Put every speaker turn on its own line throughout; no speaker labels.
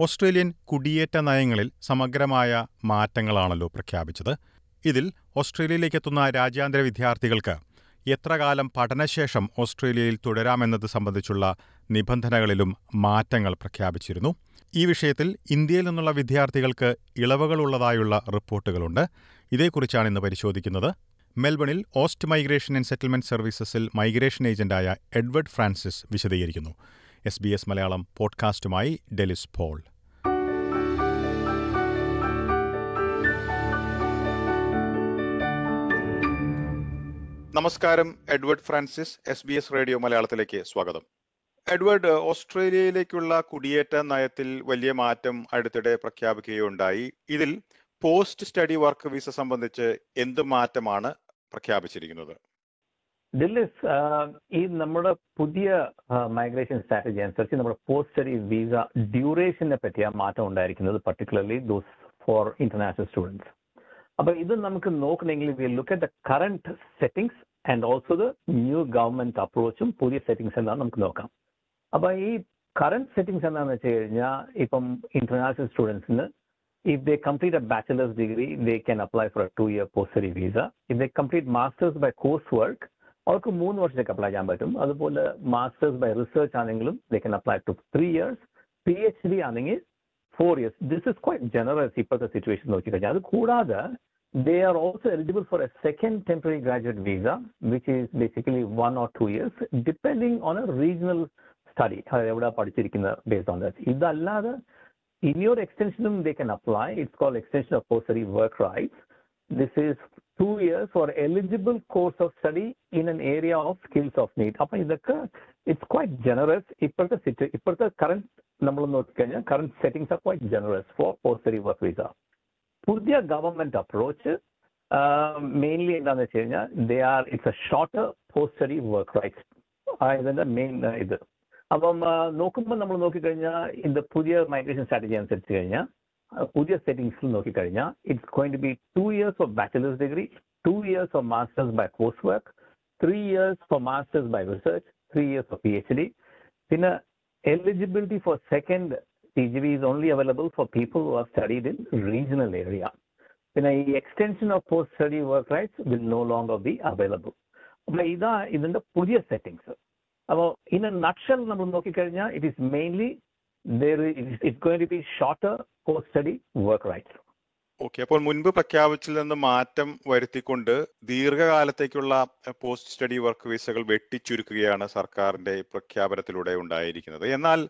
Australian കുടിയേറ്റ നയങ്ങളിൽ സമഗ്രമായ മാറ്റങ്ങളാണല്ലോ പ്രഖ്യാപിച്ചത്. ഇതിൽ ഓസ്ട്രേലിയയിലേക്ക് എത്തുന്ന രാജ്യാന്തര വിദ്യാർത്ഥികൾക്ക് എത്ര കാലം പഠനശേഷം ഓസ്ട്രേലിയയിൽ തുടരാമെന്നത് സംബന്ധിച്ചുള്ള നിബന്ധനകളിലും മാറ്റങ്ങൾ പ്രഖ്യാപിച്ചിരുന്നു. ഈ വിഷയത്തിൽ ഇന്ത്യയിൽ നിന്നുള്ള വിദ്യാർത്ഥികൾക്ക് ഇളവുകളുള്ളതായുള്ള റിപ്പോർട്ടുകളുണ്ട്. ഇതേക്കുറിച്ചാണ് ഇന്ന് പരിശോധിക്കുന്നത്. മെൽബണിൽ ഓസ്റ്റ് മൈഗ്രേഷൻ ആൻഡ് സെറ്റിൽമെന്റ് സർവീസസിൽ മൈഗ്രേഷൻ ഏജന്റായ എഡ്വേർഡ് ഫ്രാൻസിസ് വിശദീകരിക്കുന്നു. എസ് ബി എസ് മലയാളം പോഡ്കാസ്റ്റുമായി ഡെലിസ് പോൾ. നമസ്കാരം Edward Francis S B S radio മലയാളത്തിലേക്ക് സ്വാഗതം. എഡ്വേർഡ് ഓസ്ട്രേലിയയിലേക്കുള്ള കുടിയേറ്റ നയത്തിൽ വലിയ മാറ്റം അടുത്തിടെ പ്രഖ്യാപിക്കുകയുണ്ടായി. ഇതിൽ പോസ്റ്റ് സ്റ്റഡി വർക്ക് വിസ സംബന്ധിച്ച് എന്ത് മാറ്റമാണ് പ്രഖ്യാപിച്ചിരിക്കുന്നത്?
ദില്ലിസ് ഈ നമ്മുടെ പുതിയ മൈഗ്രേഷൻ സ്ട്രാറ്റജി അനുസരിച്ച് നമ്മുടെ പോസ്റ്റ് സ്റ്റഡി വിസ ഡ്യൂറേഷനെ പറ്റിയാണ് മാറ്റം ഉണ്ടായിരിക്കുന്നത് particularly those for international students അപ്പൊ ഇത് നമുക്ക് നോക്കണമെങ്കിൽ we look at the current settings and also the new government അപ്രോച്ചും പുതിയ സെറ്റിംഗ്സ് എന്നാണ് നമുക്ക് നോക്കാം അപ്പൊ ഈ കറന്റ് സെറ്റിംഗ്സ് എന്താണെന്ന് വെച്ച് കഴിഞ്ഞാൽ ഇപ്പം ഇന്റർനാഷണൽ സ്റ്റുഡൻസിന് if they complete a bachelor's degree, they can apply for a two-year post-study visa. If they complete masters by coursework, അവർക്ക് മൂന്ന് വർഷത്തേക്ക് അപ്ലൈ ചെയ്യാൻ പറ്റും അതുപോലെ മാസ്റ്റേഴ്സ് ബൈ റിസർച്ച് ആണെങ്കിലും they can apply to three years P H D ആണെങ്കിൽ four years this is quite generous ഇപ്പോഴത്തെ situation നോക്കിക്കഴിഞ്ഞാൽ അത് കൂടാതെ they are also eligible for a second temporary graduate visa which is basically one or two years depending on a regional study എവിടെ പഠിച്ചിരിക്കുന്നത് based on that ഇതല്ലാതെ in your extension they can apply it's called extension of post-study work rights this is two years for eligible course of study in an area of skills of need. അപ്പം ഇതൊക്കെ it's quite generous ഇപ്പോഴത്തെ സിറ്റ് ഇപ്പോഴത്തെ current നമ്മൾ നോക്കിക്കഴിഞ്ഞാൽ current settings are quite generous for post study work visa പുതിയ government approach mainly എന്താണെന്ന് വെച്ച് കഴിഞ്ഞാൽ they are it's a short post study work rights ഇതിന്റെ മെയിൻ ഇത്. അപ്പം നോക്കുമ്പോൾ നമ്മൾ നോക്കിക്കഴിഞ്ഞാൽ ഇത് പുതിയ മൈഗ്രേഷൻ സ്ട്രാറ്റജി അനുസരിച്ച് കഴിഞ്ഞാൽ പുതിയ സെറ്റിംഗ്സിൽ നോക്കിക്കഴിഞ്ഞാൽ it's going to be two years of bachelors degree two years of masters by course work three years for masters by research three years of P H D പിന്നെ eligibility for second P G V is only available for people who are studied in regional area പിന്നെ ഈ extension of post study work rights will no longer be available അപ്പൊ ഇതാ ഇതിന്റെ പുതിയ settings അപ്പോൾ in നക്ഷൽ നമ്മൾ നോക്കിക്കഴിഞ്ഞാൽ it is mainly it's going to be shorter post-study work rights.
Okay അപ്പോൾ മുൻപ് പ്രഖ്യാപിച്ചിൽ നിന്ന് മാറ്റം വരുത്തിക്കൊണ്ട് ദീർഘകാലത്തേക്കുള്ള പോസ്റ്റ് സ്റ്റഡി വർക്ക് വിസകൾ വെട്ടിച്ചുരുക്കുകയാണ് സർക്കാരിന്റെ പ്രഖ്യാപനത്തിലൂടെ ഉണ്ടായിരിക്കുന്നത്. എന്നാൽ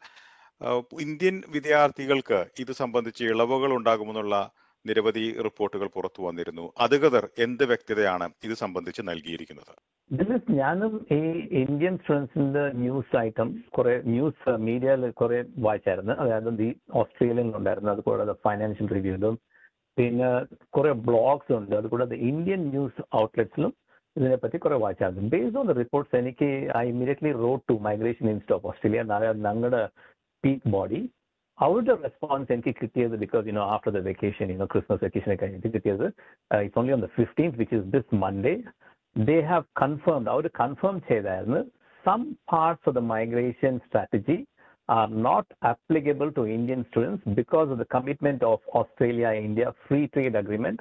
ഇന്ത്യൻ വിദ്യാർത്ഥികൾക്ക് ഇത് സംബന്ധിച്ച് ഇളവുകൾ ഉണ്ടാകുമെന്നുള്ള നിരവധി റിപ്പോർട്ടുകൾ പുറത്തു വന്നിരുന്നു. അധികൃതർ എന്ത് വ്യക്തതയാണ് ഇത് സംബന്ധിച്ച് നൽകിയിരിക്കുന്നത്?
ദിലിസ് ഞാനും ഈ ഇന്ത്യൻ സ്റ്റുഡൻസിന്റെ ന്യൂസ് ഐറ്റം കുറെ ന്യൂസ് മീഡിയയിൽ കുറെ വായിച്ചായിരുന്നു അതായത് ഈ ഓസ്ട്രേലിയയിൽ ഉണ്ടായിരുന്നു അതുകൂടാതെ ഫൈനാൻഷ്യൽ റിവ്യൂലും പിന്നെ കുറെ ബ്ലോഗ്സ് ഉണ്ട് അതുകൂടാതെ ഇന്ത്യൻ ന്യൂസ് ഔട്ട്ലെറ്റ്സിലും ഇതിനെപ്പറ്റി കുറെ വായിച്ചായിരുന്നു ബേസ്ഡ് ഓൺ ദ റിപ്പോർട്ട്സ് എനിക്ക് I immediately road to migration institute of Australia ഞങ്ങളുടെ പീക്ക് ബോഡി അവരുടെ റെസ്പോൺസ് എനിക്ക് കിട്ടിയത് because you know after the vacation you know Christmas വെക്കേഷനെ കഴിഞ്ഞിട്ട് കിട്ടിയത് it's only on the fifteenth which is this Monday they have confirmed, our confirm ചെയ്തായിരുന്നു some parts of the migration strategy are not applicable to Indian students because of the commitment of Australia-India free trade agreement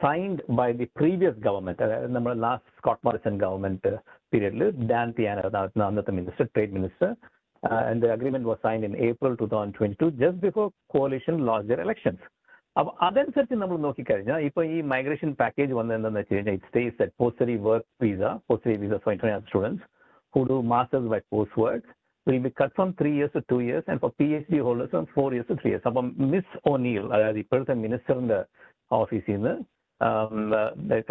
signed by the previous government, നമ്മുടെ last Scott Morrison government പീരീഡിൽ Dan Tien അന്നത്തെ minister trade minister and the agreement was signed in April 2022 just before coalition lost their elections. അപ്പൊ അതനുസരിച്ച് നമ്മൾ നോക്കിക്കഴിഞ്ഞാൽ ഇപ്പൊ ഈ migration package വന്നതെന്താണെന്ന് വെച്ച് കഴിഞ്ഞാൽ it stays at post study work visa post study visa for international students who do masters by post work will be cut from three years to two years and four P H D holders from four years to three years അപ്പം miss O'Neil അതായത് ഇപ്പോഴത്തെ മിനിസ്റ്ററിന്റെ ഓഫീസിൽ നിന്ന്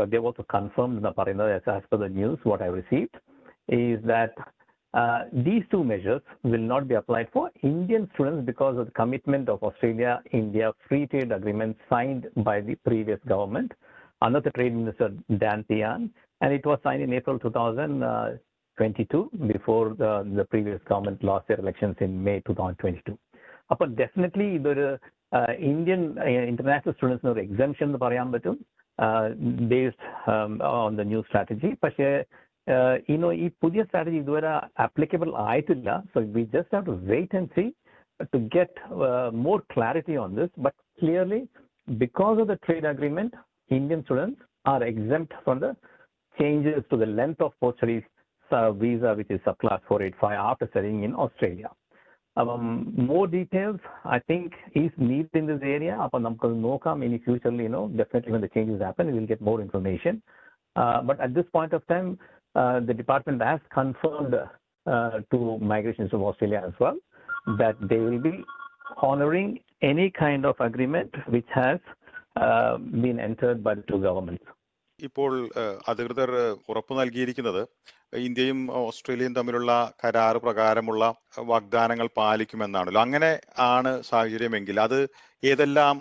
they also confirmed എന്ന് പറയുന്നത് as per the news what I received is that uh, these two measures will not be applied for Indian students because of the commitment of Australia-India free trade agreement signed by the previous government under the Trade Minister Dan Tehan, and it was signed in April 2022 before the, the previous government lost their elections in May 2022. അപ്പോൾ definitely ഇതൊരു Indian international സ്റ്റുഡൻസിന് the exemption എന്ന് പറയാൻ uh, based um, on the new strategy, but പക്ഷേ uh, you know, if Pudya strategy is applicable, I did So we just have to wait and see to get uh, more clarity on this. But clearly, because of the trade agreement, Indian students are exempt from the changes to the length of post-study uh, visa, which is subclass 485 after studying in Australia. Um, more details, I think, is needed in this area. Upon no come in future, you know, definitely when the changes happen, we'll get more information. Uh, but at this point of time, the department has confirmed uh, to Migration of Australia as well that they will be honoring any kind of agreement which has uh, been entered by the two governments.
ഇപ്പോൾ അധികൃതർ ഉറപ്പ് നൽകിയിരിക്കുന്നത് ഇന്ത്യയും ഓസ്ട്രേലിയയും തമ്മിലുള്ള കരാർ പ്രകാരമുള്ള വാഗ്ദാനങ്ങൾ പാലിക്കുമെന്നാണല്ലോ അങ്ങനെ ആണ് സാഹചര്യമെങ്കിൽ അത് ഏതെല്ലാം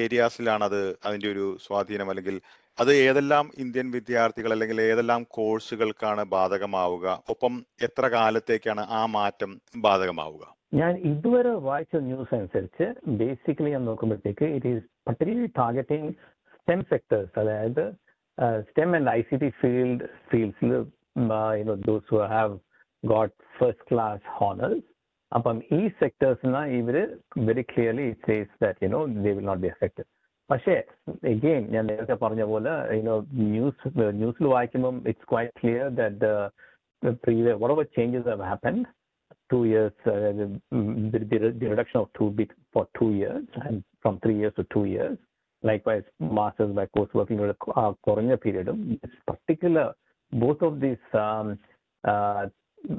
ഏരിയാസിലാണ് അത് അതിന്റെ ഒരു സ്വാധീനം അല്ലെങ്കിൽ അത് ഏതെല്ലാം ഇന്ത്യൻ വിദ്യാർത്ഥികൾ അല്ലെങ്കിൽ ഏതെല്ലാം കോഴ്സുകൾക്കാണ് ബാധകമാവുക? ഒപ്പം എത്ര കാലത്തേക്കാണ് ആ മാറ്റം ബാധകമാവുക?
ഞാൻ ഇതുവരെ വായിച്ച ന്യൂസ് അനുസരിച്ച് ബേസിക്കലി ഞാൻ നോക്കുമ്പോഴത്തേക്ക് it is particular targeting STEM sectors അതായത് STEM and I C T field ഫീൽഡ്സിൽ those who have got first class honours അപ്പം ഈ സെക്ടേഴ്സിന് ഇവർ very clearly it says that you know they will not be affected പക്ഷേ again ഞാൻ നേരത്തെ പറഞ്ഞ പോലെ യുനോ ന്യൂസ് ന്യൂസിൽ വായിക്കുമ്പം it's quite clear that previous what ever changes have happened two years, uh, the, the, the reduction of two bit for two years and from three years to two years. Likewise, masters by course working with a uh, corona period. This particular, both of these, um, uh,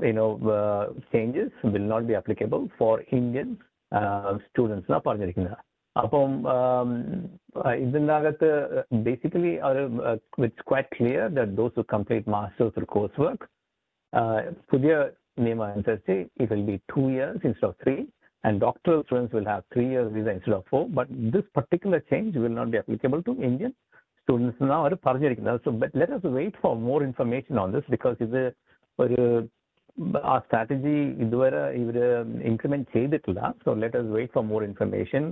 you know, uh, changes will not be applicable for Indian uh, students. എന്നാ പറഞ്ഞിരിക്കുന്നത് അപ്പം ഇതിനകത്ത് basically ഒരു it's quite clear that those to complete masters ഒരു course work പുതിയ നിയമം അനുസരിച്ച് it will be two years instead of three, and doctoral students will have three years visa instead of four. But this particular change will not be applicable to Indian students. Now, അവർ പറഞ്ഞിരിക്കുന്നത് so but let us wait for more information on this because ഇത് ഒരു ആ strategy ഇതുവരെ ഇവർ implement ചെയ്തിട്ടില്ല. So let us wait for more information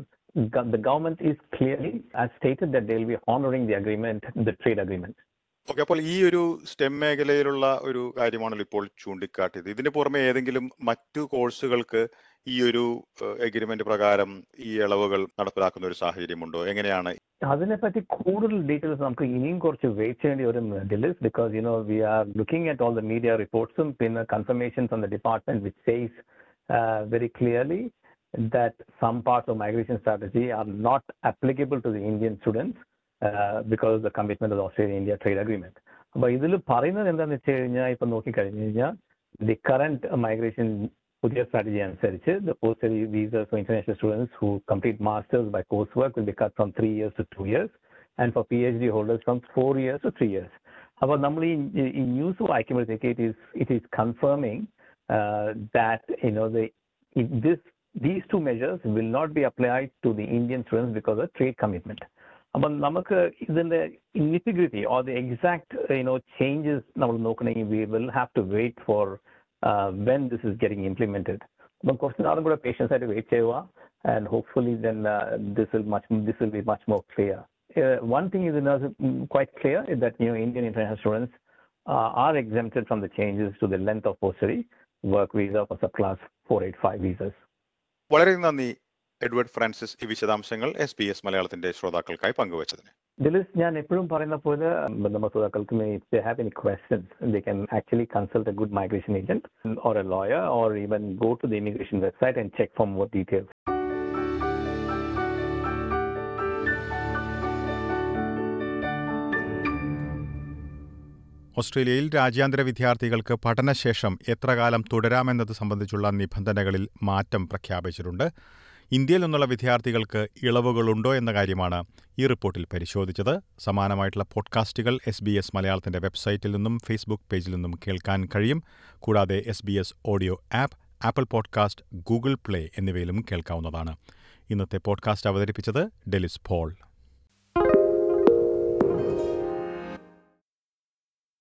the government is clearly has stated that they will be honoring the agreement, the trade agreement.
Okay അപ്പോൾ ഈ ഒരു stem മേഖലയിലുള്ള ഒരു കാര്യമാണല്ലോ ഇപ്പോൾ ചൂണ്ടിക്കാട്ടിയത്. ഇതിന് പുറമെ ഏതെങ്കിലും മറ്റു കോഴ്സുകൾക്ക് ഈ ഒരു എഗ്രിമെന്റ് പ്രകാരം ഈ ഇളവുകൾ നടപ്പിലാക്കുന്ന ഒരു സാഹചര്യമുണ്ടോ? എങ്ങനെയാണ്
അതിനെപ്പറ്റി കൂടുതൽ ഡീറ്റെയിൽസ് നമുക്ക് ഇനിയും കുറച്ച് വെയിറ്റ് ചെയ്യേണ്ടി വരും ഡിലിസ് because you know we are looking at all the media റിപ്പോർട്ട്സും പിന്നെ confirmation from the department which says very clearly that some parts of migration strategy are not applicable to the Indian students uh, because of the commitment of the Australia-India trade agreement. അപ്പോൾ ഇതിൽ പറയുന്നത് എന്താണെന്ന് വെച്ച് കഴിഞ്ഞാൽ ഇപ്പം നോക്കിക്കഴിഞ്ഞു കഴിഞ്ഞാൽ the current migration പുതിയ strategy അനുസരിച്ച് the post study visas for international students who complete masters by coursework will be cut from three years to two years and for PhD holders from four years to three years. അപ്പോൾ നമ്മൾ ഈ ഈ news വായിക്കുമ്പോഴത്തേക്ക് it is it is confirming that you know the this these two measures will not be applied to the Indian students because of trade commitment. അപ്പം നമുക്ക് ഇതിന്റെ ഇനിറ്റിഗ്രിറ്റി or the exact you know changes നമ്മൾ നോക്കണമെങ്കിൽ we will have to wait for when this is getting implemented അപ്പം കുറച്ച് നാളും കൂടെ patients ആയിട്ട് വെയിറ്റ് ചെയ്യുക and hopefully then this will much this will be much more clear one thing is uh, quite clear is that you know Indian international students uh, are exempted from the changes to the length of post-study work visa for subclass 485 visas.
വളരെ നന്ദി Edward Francis ഈ വിശദാംശങ്ങൾ S B S മലയാളത്തിന്റെ ശ്രോതാക്കൾക്കായി പങ്കുവച്ചതിന്
ദിലീസ് ഞാൻ എപ്പോഴും പറയുന്ന പോലെ ബന്ധമസൂതാക്കൾക്ക് if they have any questions they can actually consult a good migration agent or a lawyer or even go to the immigration website and check for more details
ഓസ്ട്രേലിയയിൽ രാജ്യാന്തര വിദ്യാർത്ഥികൾക്ക് പഠനശേഷം എത്ര കാലം തുടരാമെന്നത് സംബന്ധിച്ചുള്ള നിബന്ധനകളിൽ മാറ്റം പ്രഖ്യാപിച്ചിട്ടുണ്ട്. ഇന്ത്യയിൽ നിന്നുള്ള വിദ്യാർത്ഥികൾക്ക് ഇളവുകളുണ്ടോ എന്ന കാര്യമാണ് ഈ റിപ്പോർട്ടിൽ പരിശോധിച്ചത്. സമാനമായിട്ടുള്ള പോഡ്കാസ്റ്റുകൾ എസ് ബി എസ് മലയാളത്തിന്റെ വെബ്സൈറ്റിൽ നിന്നും ഫേസ്ബുക്ക് പേജിൽ നിന്നും കേൾക്കാൻ കഴിയും. കൂടാതെ S B S audio app Apple podcast Google Play എന്നിവയിലും കേൾക്കാവുന്നതാണ്. ഇന്നത്തെ പോഡ്കാസ്റ്റ് അവതരിപ്പിച്ചത് ഡെലിസ് പോൾ.